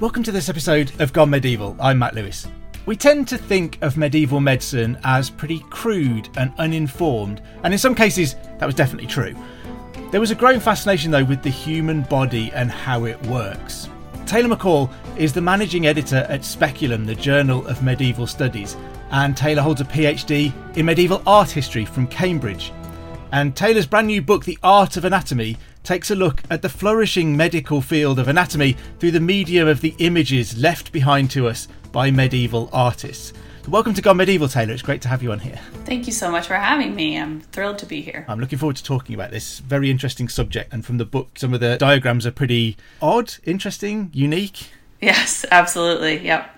Welcome to this episode of Gone Medieval. I'm Matt Lewis. We tend to think of medieval medicine as pretty crude and uninformed, and in some cases, that was definitely true. There was a growing fascination, though, with the human body and how it works. Taylor McCall is the managing editor at Speculum, the Journal of Medieval Studies, and Taylor holds a PhD in medieval art history from Cambridge. And Taylor's brand new book, The Art of Anatomy, takes a look at the flourishing medical field of anatomy through the medium of the images left behind to us by medieval artists. Welcome to Gone Medieval, Taylor. It's great to have you on here. Thank you so much for having me. I'm thrilled to be here. I'm looking forward to talking about this very interesting subject. And from the book, some of the diagrams are pretty odd, interesting, unique. Yes, absolutely. Yep.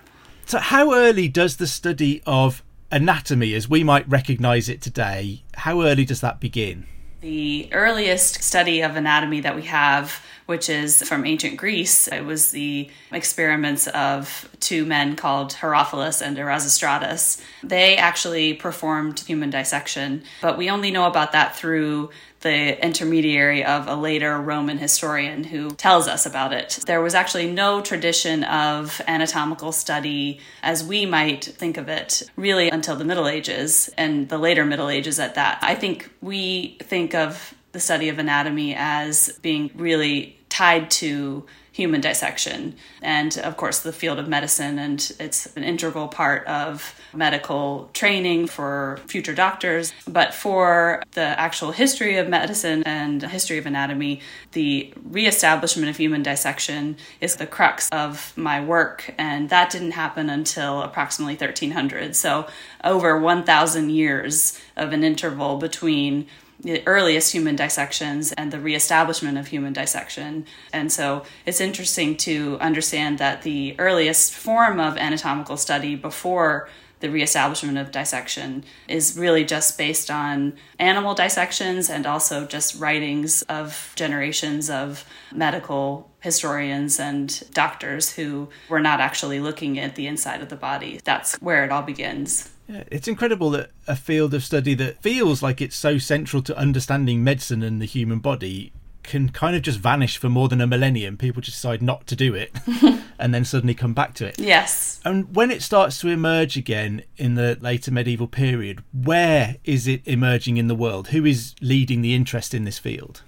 So, how early does the study of anatomy, as we might recognize it today, how early does that begin? The earliest study of anatomy that we have, which is from ancient Greece, it was the experiments of two men called Herophilus and Erasistratus. They actually performed human dissection, but we only know about that through the intermediary of a later Roman historian who tells us about it. There was actually no tradition of anatomical study as we might think of it really until the Middle Ages and the later Middle Ages at that. I think we think of the study of anatomy as being really tied to human dissection. And of course, the field of medicine, and it's an integral part of medical training for future doctors. But for the actual history of medicine and history of anatomy, the reestablishment of human dissection is the crux of my work. And that didn't happen until approximately 1300. So, over 1,000 years of an interval between the earliest human dissections and the reestablishment of human dissection. And so it's interesting to understand that the earliest form of anatomical study before the reestablishment of dissection is really just based on animal dissections and also just writings of generations of medical historians and doctors who were not actually looking at the inside of the body. That's where it all begins. Yeah, it's incredible that a field of study that feels like it's so central to understanding medicine and the human body can kind of just vanish for more than a millennium. People just decide not to do it and then suddenly come back to it. Yes. And when it starts to emerge again in the later medieval period, where is it emerging in the world? Who is leading the interest in this field?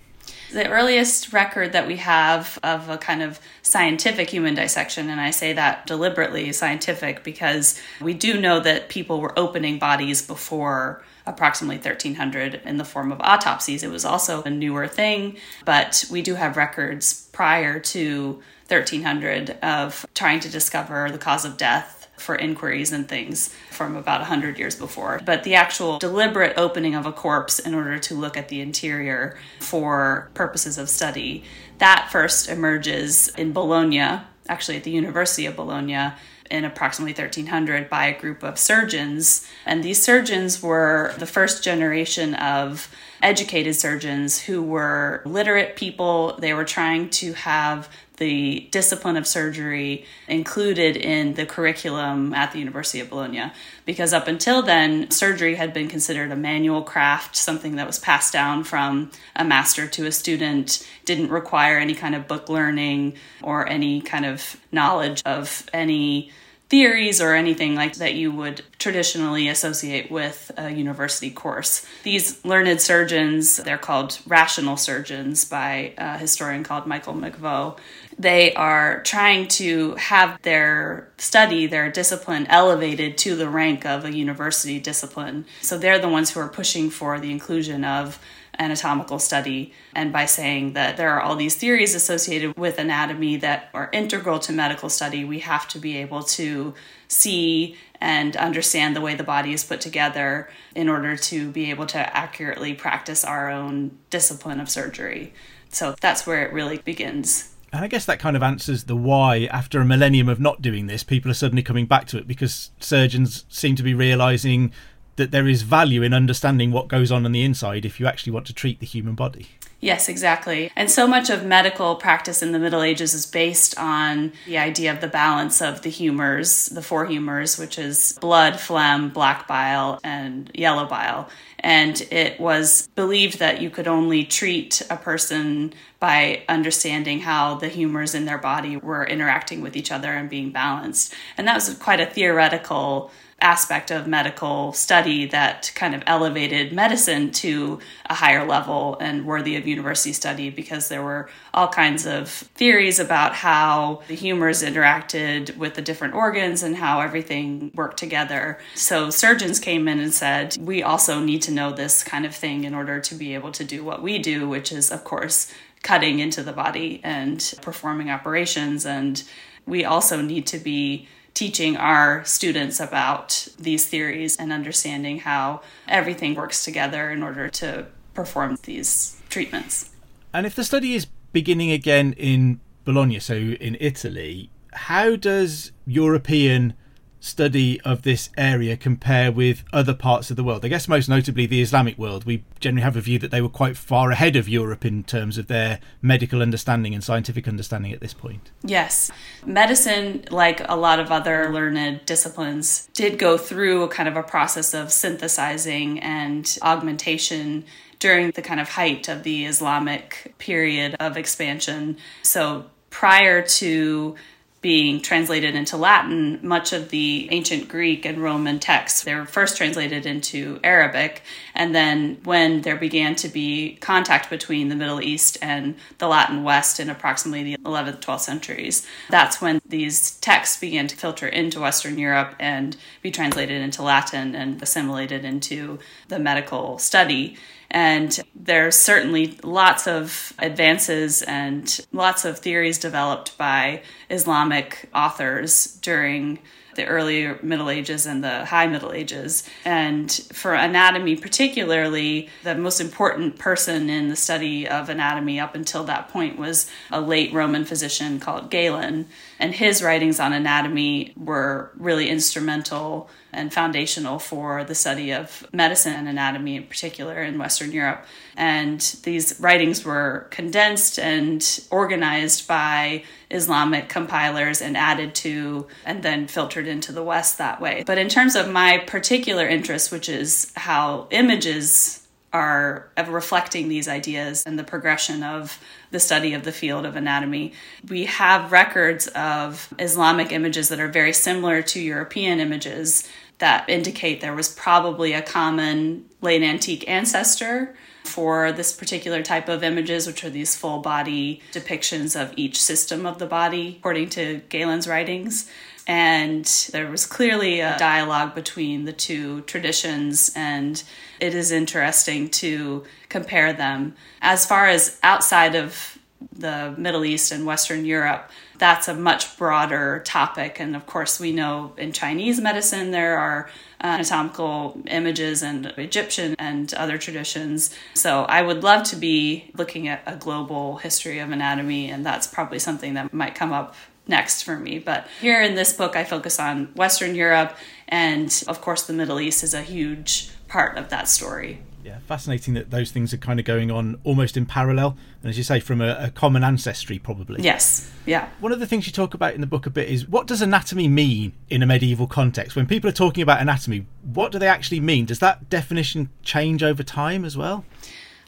The earliest record that we have of a kind of scientific human dissection, and I say that deliberately scientific because we do know that people were opening bodies before approximately 1300 in the form of autopsies. It was also a newer thing, but we do have records prior to 1300 of trying to discover the cause of death for inquiries and things from about 100 years before. But the actual deliberate opening of a corpse in order to look at the interior for purposes of study, that first emerges in Bologna, actually at the University of Bologna. In approximately 1300, by a group of surgeons. And these surgeons were the first generation of educated surgeons who were literate people. They were trying to have the discipline of surgery included in the curriculum at the University of Bologna. Because up until then, surgery had been considered a manual craft, something that was passed down from a master to a student, didn't require any kind of book learning or any kind of knowledge of any theories or anything like that you would traditionally associate with a university course. These learned surgeons, they're called rational surgeons by a historian called Michael McVaugh. They are trying to have their study, their discipline elevated to the rank of a university discipline. So they're the ones who are pushing for the inclusion of anatomical study and by saying that there are all these theories associated with anatomy that are integral to medical study we have to be able to see and understand the way the body is put together in order to be able to accurately practice our own discipline of surgery. So that's where it really begins. And I guess that kind of answers the why, after a millennium of not doing this, people are suddenly coming back to it because surgeons seem to be realizing that there is value in understanding what goes on on the inside if you actually want to treat the human body. Yes, exactly. And so much of medical practice in the Middle Ages is based on the idea of the balance of the humors, the four humors, which is blood, phlegm, black bile, and yellow bile. And it was believed that you could only treat a person by understanding how the humors in their body were interacting with each other and being balanced. And that was quite a theoretical aspect of medical study that kind of elevated medicine to a higher level and worthy of university study because there were all kinds of theories about how the humors interacted with the different organs and how everything worked together. So surgeons came in and said, We also need to know this kind of thing in order to be able to do what we do, which is, of course, cutting into the body and performing operations. And we also need to be teaching our students about these theories and understanding how everything works together in order to perform these treatments. And if the study is beginning again in Bologna, so in Italy, how does European study of this area compare with other parts of the world? I guess most notably the Islamic world. We generally have a view that they were quite far ahead of Europe in terms of their medical understanding and scientific understanding at this point. Yes. Medicine, like a lot of other learned disciplines, did go through a kind of a process of synthesizing and augmentation during the kind of height of the Islamic period of expansion. So prior to being translated into Latin, much of the ancient Greek and Roman texts, they were first translated into Arabic. And then when there began to be contact between the Middle East and the Latin West in approximately the 11th, 12th centuries, that's when these texts began to filter into Western Europe and be translated into Latin and assimilated into the medical study. And there's certainly lots of advances and lots of theories developed by Islamic authors during the early Middle Ages and the High Middle Ages. And for anatomy, particularly, the most important person in the study of anatomy up until that point was a late Roman physician called Galen. And his writings on anatomy were really instrumental and foundational for the study of medicine and anatomy in particular in Western Europe. And these writings were condensed and organized by Islamic compilers and added to and then filtered into the West that way. But in terms of my particular interest, which is how images are reflecting these ideas and the progression of the study of the field of anatomy. We have records of Islamic images that are very similar to European images that indicate there was probably a common late antique ancestor for this particular type of images, which are these full body depictions of each system of the body, according to Galen's writings. And there was clearly a dialogue between the two traditions, and it is interesting to compare them. As far as outside of the Middle East and Western Europe, that's a much broader topic. And of course, we know in Chinese medicine there are uh, anatomical images and Egyptian and other traditions. So I would love to be looking at a global history of anatomy, and that's probably something that might come up next for me. But here in this book, I focus on Western Europe, and of course, the Middle East is a huge part of that story. Yeah, fascinating that those things are kind of going on almost in parallel, and as you say, from a, a, common ancestry, probably. Yes, yeah. One of the things you talk about in the book a bit is what does anatomy mean in a medieval context? When people are talking about anatomy, what do they actually mean? Does that definition change over time as well?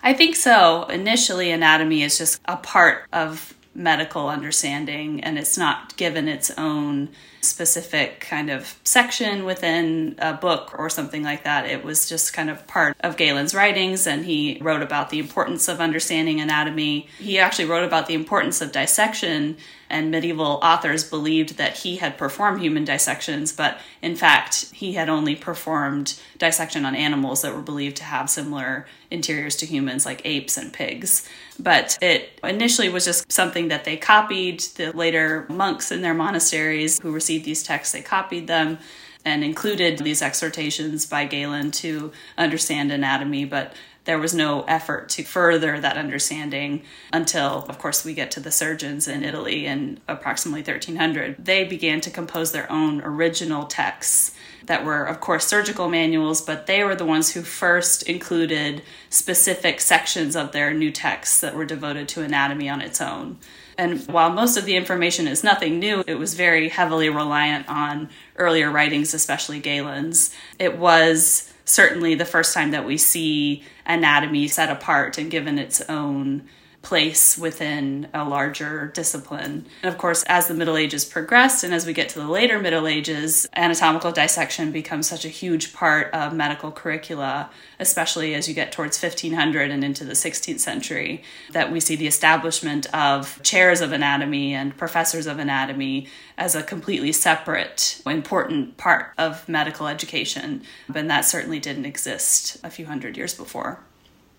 I think so. Initially, anatomy is just a part of medical understanding and it's not given its own specific kind of section within a book or something like that. It was just kind of part of Galen's writings, and he wrote about the importance of understanding anatomy. He actually wrote about the importance of dissection, and medieval authors believed that he had performed human dissections, but in fact, he had only performed dissection on animals that were believed to have similar interiors to humans like apes and pigs. But it initially was just something that they copied. The later monks in their monasteries who received these texts, they copied them and included these exhortations by Galen to understand anatomy. But there was no effort to further that understanding until, of course, we get to the surgeons in Italy in approximately 1300. They began to compose their own original texts that were, of course, surgical manuals, but they were the ones who first included specific sections of their new texts that were devoted to anatomy on its own. And while most of the information is nothing new, it was very heavily reliant on earlier writings, especially Galen's. It was certainly the first time that we see anatomy set apart and given its own place within a larger discipline. And of course, as the Middle Ages progressed and as we get to the later Middle Ages, anatomical dissection becomes such a huge part of medical curricula, especially as you get towards 1500 and into the 16th century, that we see the establishment of chairs of anatomy and professors of anatomy as a completely separate, important part of medical education. And that certainly didn't exist a few hundred years before.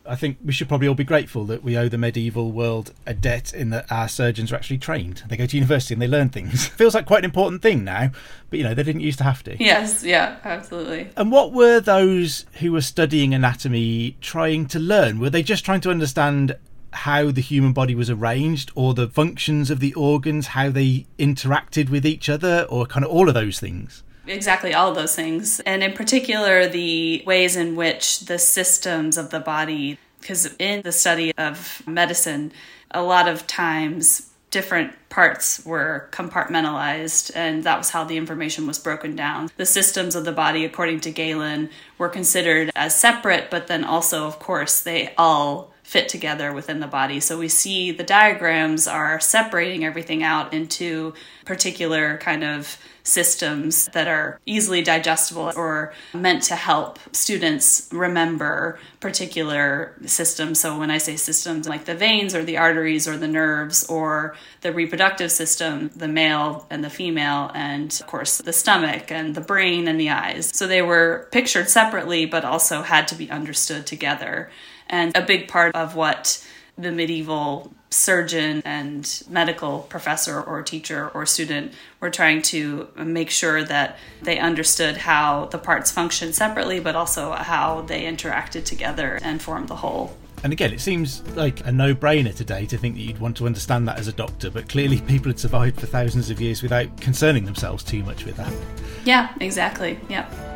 I think we should probably all be grateful that we owe the medieval world a debt in that our surgeons are actually trained. They go to university and they learn things. Feels like quite an important thing now, but you know, they didn't used to have to. Yes, yeah, absolutely. And what were those who were studying anatomy trying to learn? Were they just trying to understand how the human body was arranged or the functions of the organs, how they interacted with each other, or kind of all of those things? Exactly, all those things. And in particular, the ways in which the systems of the body, because in the study of medicine, a lot of times different parts were compartmentalized, and that was how the information was broken down. The systems of the body, according to Galen, were considered as separate, but then also, of course, they all fit together within the body. So we see the diagrams are separating everything out into particular kind of systems that are easily digestible or meant to help students remember particular systems. So when I say systems, like the veins or the arteries or the nerves or the reproductive system, the male and the female, and of course the stomach and the brain and the eyes. So they were pictured separately, but also had to be understood together. And a big part of what the medieval surgeon and medical professor or teacher or student were trying to make sure that they understood how the parts functioned separately, but also how they interacted together and formed the whole. And again, it seems like a no brainer today to think that you'd want to understand that as a doctor, but clearly people had survived for thousands of years without concerning themselves too much with that. Yeah, exactly. Yep.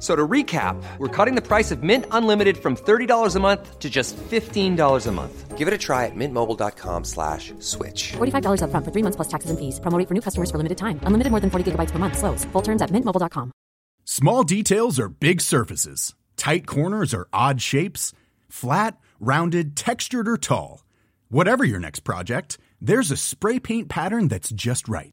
So to recap, we're cutting the price of Mint Unlimited from $30 a month to just $15 a month. Give it a try at mintmobile.com slash switch. $45 upfront for three months plus taxes and fees. Promote for new customers for limited time. Unlimited more than 40 gigabytes per month. Slows. Full terms at mintmobile.com. Small details are big surfaces. Tight corners are odd shapes. Flat, rounded, textured, or tall. Whatever your next project, there's a spray paint pattern that's just right.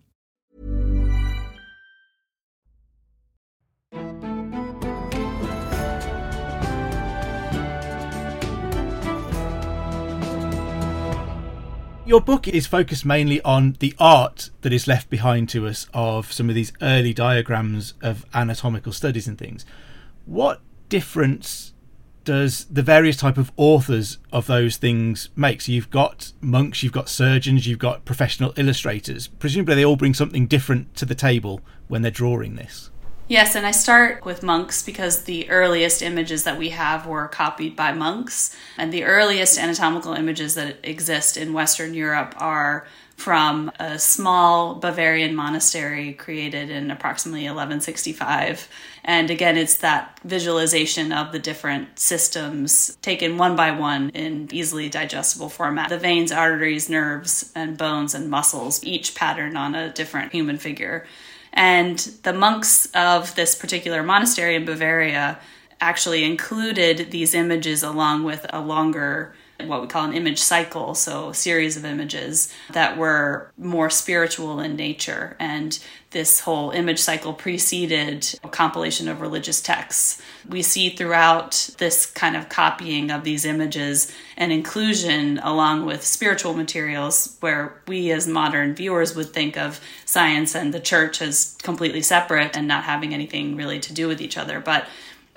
Your book is focused mainly on the art that is left behind to us of some of these early diagrams of anatomical studies and things. What difference does the various type of authors of those things make? So you've got monks, you've got surgeons, you've got professional illustrators. Presumably, they all bring something different to the table when they're drawing this. Yes, and I start with monks because the earliest images that we have were copied by monks. And the earliest anatomical images that exist in Western Europe are from a small Bavarian monastery created in approximately 1165. And again, it's that visualization of the different systems taken one by one in easily digestible format. The veins, arteries, nerves, and bones and muscles, each patterned on a different human figure. And the monks of this particular monastery in Bavaria actually included these images along with a longer what we call an image cycle, so a series of images that were more spiritual in nature. And this whole image cycle preceded a compilation of religious texts. We see throughout this kind of copying of these images an inclusion along with spiritual materials where we as modern viewers would think of science and the church as completely separate and not having anything really to do with each other. But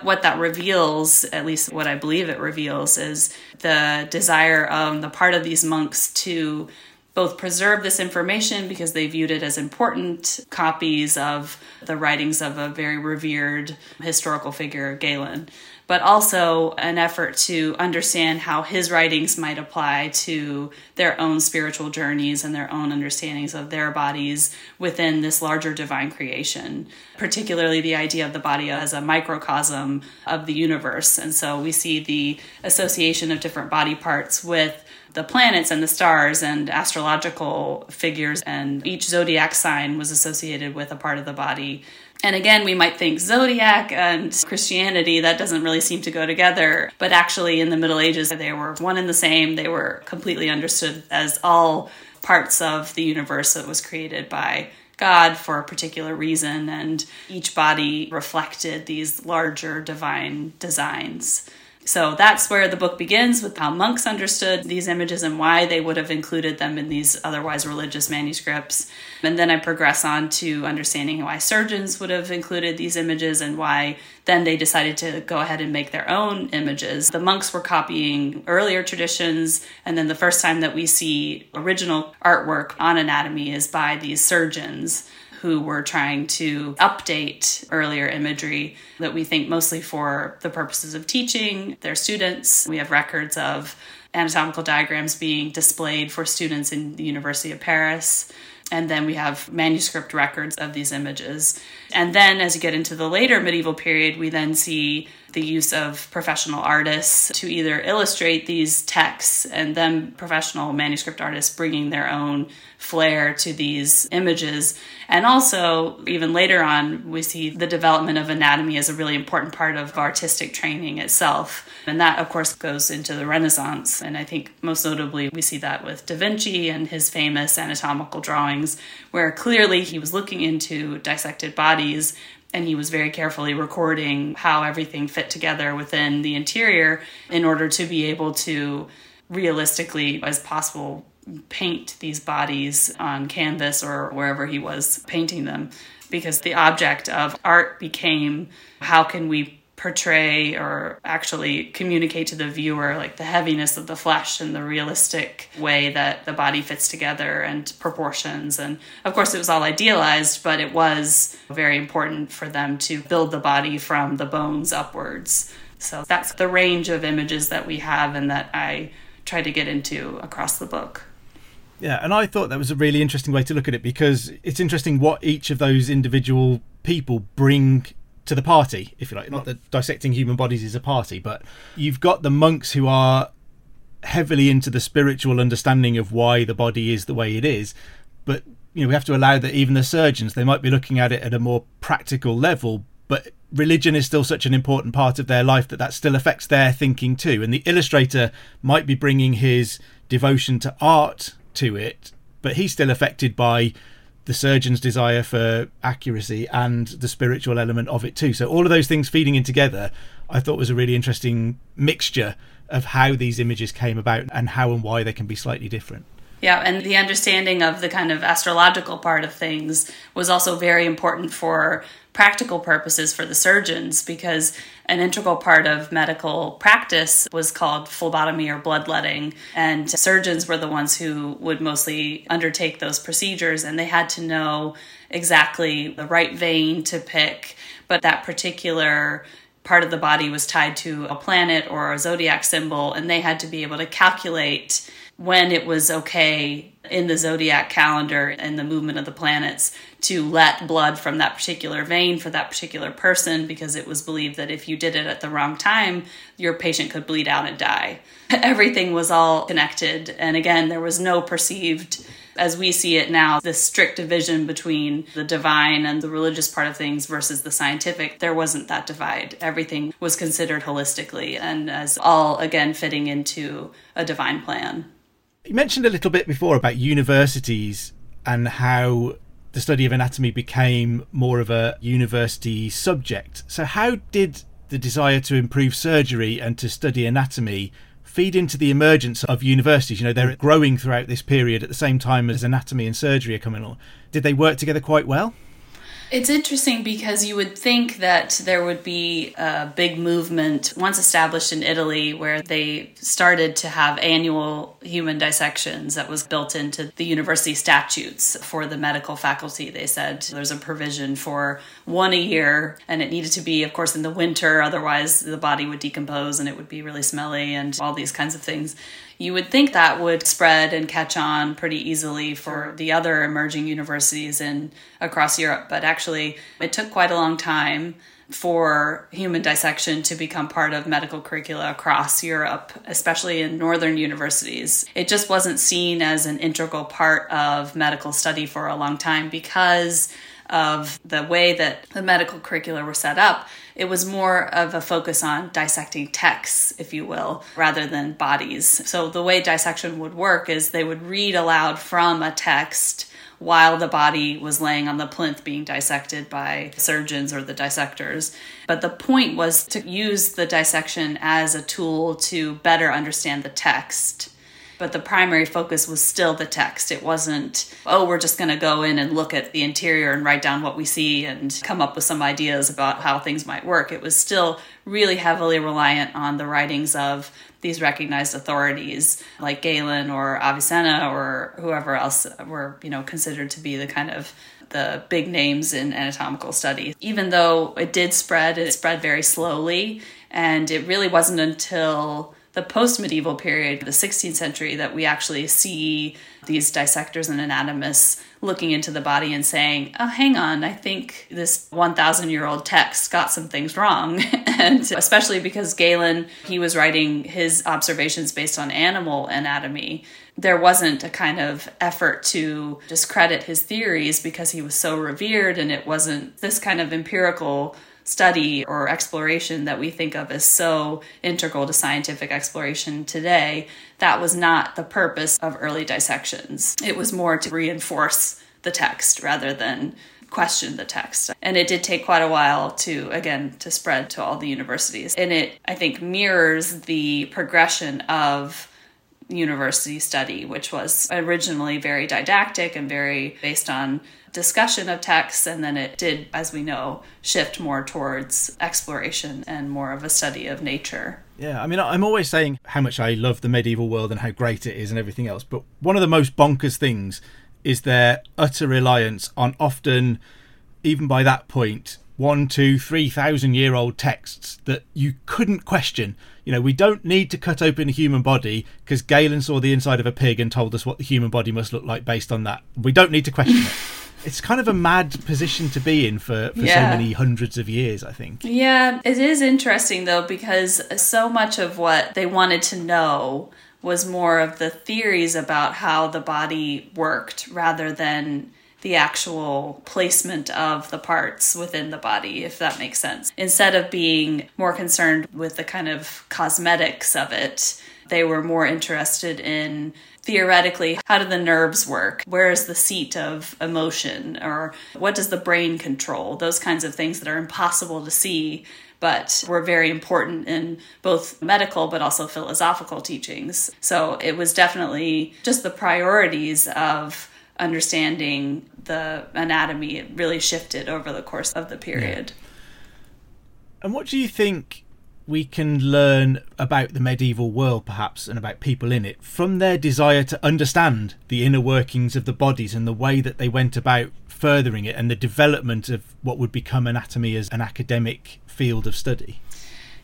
what that reveals, at least what I believe it reveals, is the desire on the part of these monks to both preserve this information because they viewed it as important copies of the writings of a very revered historical figure, Galen, but also an effort to understand how his writings might apply to their own spiritual journeys and their own understandings of their bodies within this larger divine creation, particularly the idea of the body as a microcosm of the universe. And so we see the association of different body parts with the planets and the stars and astrological figures, and each zodiac sign was associated with a part of the body and again, we might think zodiac and Christianity, that doesn't really seem to go together. But actually, in the Middle Ages, they were one and the same. They were completely understood as all parts of the universe that was created by God for a particular reason, and each body reflected these larger divine designs. So that's where the book begins with how monks understood these images and why they would have included them in these otherwise religious manuscripts. And then I progress on to understanding why surgeons would have included these images and why then they decided to go ahead and make their own images. The monks were copying earlier traditions, and then the first time that we see original artwork on anatomy is by these surgeons who were trying to update earlier imagery that we think mostly for the purposes of teaching their students. We have records of anatomical diagrams being displayed for students in the University of Paris. And then we have manuscript records of these images. And then as you get into the later medieval period, we then see the use of professional artists to either illustrate these texts and then professional manuscript artists bringing their own flair to these images. And also, even later on, we see the development of anatomy as a really important part of artistic training itself. And that, of course, goes into the Renaissance. And I think most notably, we see that with Da Vinci and his famous anatomical drawings, where clearly he was looking into dissected bodies and he was very carefully recording how everything fit together within the interior in order to be able to realistically as possible paint these bodies on canvas or wherever he was painting them. Because the object of art became how can we portray or actually communicate to the viewer like the heaviness of the flesh and the realistic way that the body fits together and proportions. And of course it was all idealized but it was very important for them to build the body from the bones upwards. So that's the range of images that we have and that I try to get into across the book. Yeah, and I thought that was a really interesting way to look at it because it's interesting what each of those individual people bring to the party, if you like. Not that dissecting human bodies is a party, but you've got the monks who are heavily into the spiritual understanding of why the body is the way it is. But you know, we have to allow that even the surgeons they might be looking at it at a more practical level, but religion is still such an important part of their life that that still affects their thinking too. And the illustrator might be bringing his devotion to art to it, but he's still affected by the surgeon's desire for accuracy and the spiritual element of it too. So all of those things feeding in together, I thought was a really interesting mixture of how these images came about and how and why they can be slightly different. Yeah, and the understanding of the kind of astrological part of things was also very important for practical purposes for the surgeons because an integral part of medical practice was called phlebotomy or bloodletting. And surgeons were the ones who would mostly undertake those procedures, and they had to know exactly the right vein to pick. But that particular part of the body was tied to a planet or a zodiac symbol, and they had to be able to calculate when it was okay in the zodiac calendar and the movement of the planets to let blood from that particular vein for that particular person because it was believed that if you did it at the wrong time, your patient could bleed out and die. Everything was all connected. And again, there was no perceived, as we see it now, this strict division between the divine and the religious part of things versus the scientific. There wasn't that divide. Everything was considered holistically and as all, again, fitting into a divine plan. You mentioned a little bit before about universities and how the study of anatomy became more of a university subject. So, how did the desire to improve surgery and to study anatomy feed into the emergence of universities? You know, they're growing throughout this period at the same time as anatomy and surgery are coming on. Did they work together quite well? It's interesting because you would think that there would be a big movement once established in Italy where they started to have annual human dissections that was built into the university statutes for the medical faculty. They said there's a provision for one a year and it needed to be, of course, in the winter, otherwise the body would decompose and it would be really smelly and all these kinds of things you would think that would spread and catch on pretty easily for the other emerging universities in across Europe, but actually it took quite a long time for human dissection to become part of medical curricula across Europe, especially in northern universities. It just wasn't seen as an integral part of medical study for a long time because of the way that the medical curricula were set up, it was more of a focus on dissecting texts, if you will, rather than bodies. So the way dissection would work is they would read aloud from a text while the body was laying on the plinth being dissected by surgeons or the dissectors. But the point was to use the dissection as a tool to better understand the text but the primary focus was still the text. It wasn't, oh, we're just going to go in and look at the interior and write down what we see and come up with some ideas about how things might work. It was still really heavily reliant on the writings of these recognized authorities like Galen or Avicenna or whoever else were, you know, considered to be the kind of the big names in anatomical study. Even though it did spread, it spread very slowly and it really wasn't until the post medieval period, the 16th century, that we actually see these dissectors and anatomists looking into the body and saying, oh, hang on, I think this 1,000 year old text got some things wrong. and especially because Galen, he was writing his observations based on animal anatomy. There wasn't a kind of effort to discredit his theories because he was so revered, and it wasn't this kind of empirical study or exploration that we think of as so integral to scientific exploration today, that was not the purpose of early dissections. It was more to reinforce the text rather than question the text. And it did take quite a while to, again, to spread to all the universities. And it, I think, mirrors the progression of university study, which was originally very didactic and very based on discussion of texts, and then it did, as we know, shift more towards exploration and more of a study of nature. Yeah, I mean, I'm always saying how much I love the medieval world and how great it is and everything else, but one of the most bonkers things is their utter reliance on often, even by that point, one, two, three thousand year old texts that you couldn't question. You know, we don't need to cut open a human body because Galen saw the inside of a pig and told us what the human body must look like based on that. We don't need to question it. it's kind of a mad position to be in for, for yeah. so many hundreds of years, I think. Yeah, it is interesting though, because so much of what they wanted to know was more of the theories about how the body worked rather than the actual placement of the parts within the body, if that makes sense. Instead of being more concerned with the kind of cosmetics of it, they were more interested in theoretically, how do the nerves work? Where is the seat of emotion? Or what does the brain control? Those kinds of things that are impossible to see but were very important in both medical but also philosophical teachings. So it was definitely just the priorities of understanding the anatomy it really shifted over the course of the period. Yeah. And what do you think we can learn about the medieval world, perhaps, and about people in it from their desire to understand the inner workings of the bodies and the way that they went about furthering it and the development of what would become anatomy as an academic field of study?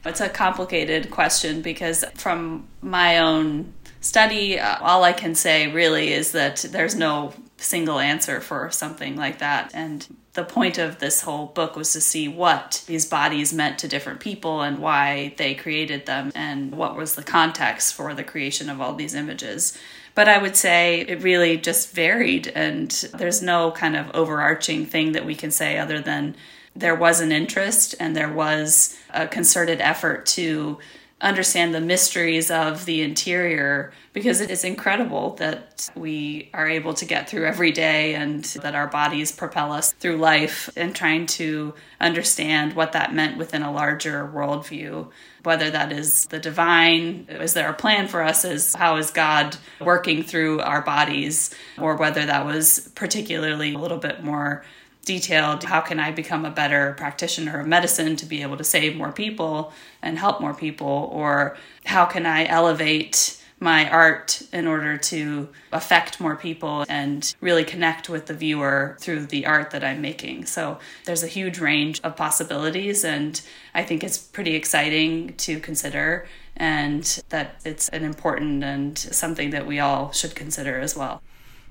It's a complicated question because, from my own study, uh, all I can say really is that there's no single answer for something like that. And the point of this whole book was to see what these bodies meant to different people and why they created them and what was the context for the creation of all these images. But I would say it really just varied, and there's no kind of overarching thing that we can say other than there was an interest and there was a concerted effort to understand the mysteries of the interior because it is incredible that we are able to get through every day and that our bodies propel us through life and trying to understand what that meant within a larger worldview. Whether that is the divine, is there a plan for us? Is how is God working through our bodies, or whether that was particularly a little bit more detailed how can I become a better practitioner of medicine to be able to save more people and help more people, or how can I elevate my art in order to affect more people and really connect with the viewer through the art that I'm making. So there's a huge range of possibilities, and I think it's pretty exciting to consider, and that it's an important and something that we all should consider as well.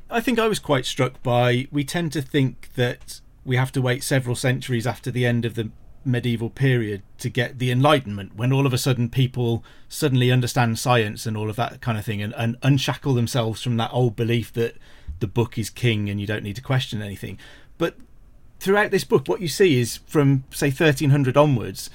I think I was quite struck by we tend to think that we have to wait several centuries after the end of the medieval period to get the enlightenment when all of a sudden people suddenly understand science and all of that kind of thing and, and unshackle themselves from that old belief that the book is king and you don't need to question anything. But throughout this book what you see is from say 1300 onwards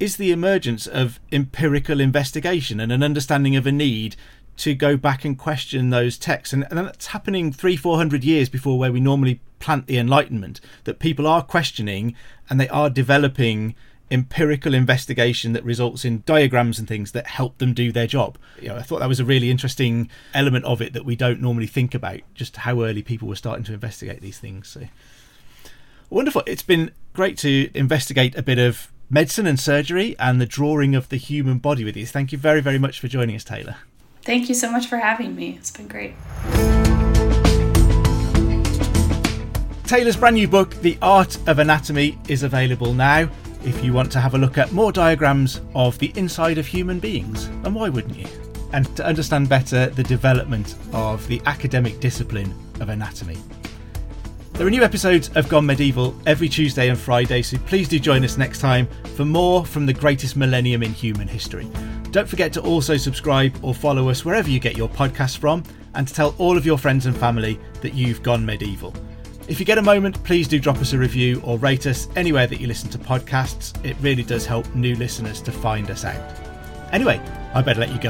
is the emergence of empirical investigation and an understanding of a need to go back and question those texts. And, and that's happening three, four hundred years before where we normally plant the Enlightenment, that people are questioning and they are developing empirical investigation that results in diagrams and things that help them do their job. You know, I thought that was a really interesting element of it that we don't normally think about, just how early people were starting to investigate these things. So wonderful. It's been great to investigate a bit of medicine and surgery and the drawing of the human body with you. Thank you very, very much for joining us, Taylor. Thank you so much for having me. It's been great. Taylor's brand new book, The Art of Anatomy, is available now if you want to have a look at more diagrams of the inside of human beings. And why wouldn't you? And to understand better the development of the academic discipline of anatomy. There are new episodes of Gone Medieval every Tuesday and Friday, so please do join us next time for more from the greatest millennium in human history. Don't forget to also subscribe or follow us wherever you get your podcasts from, and to tell all of your friends and family that you've gone medieval. If you get a moment, please do drop us a review or rate us anywhere that you listen to podcasts. It really does help new listeners to find us out. Anyway, I better let you go.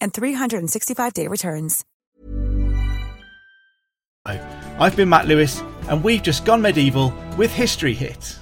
and 365-day returns. I've been Matt Lewis, and we've just gone medieval with History Hit.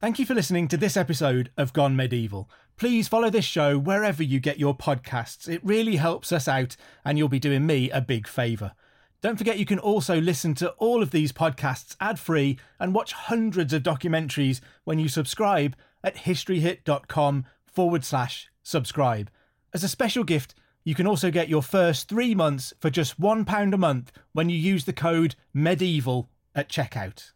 Thank you for listening to this episode of Gone Medieval. Please follow this show wherever you get your podcasts. It really helps us out, and you'll be doing me a big favour. Don't forget you can also listen to all of these podcasts ad free and watch hundreds of documentaries when you subscribe at historyhit.com forward slash subscribe. As a special gift, you can also get your first three months for just £1 a month when you use the code MEDIEVAL at checkout.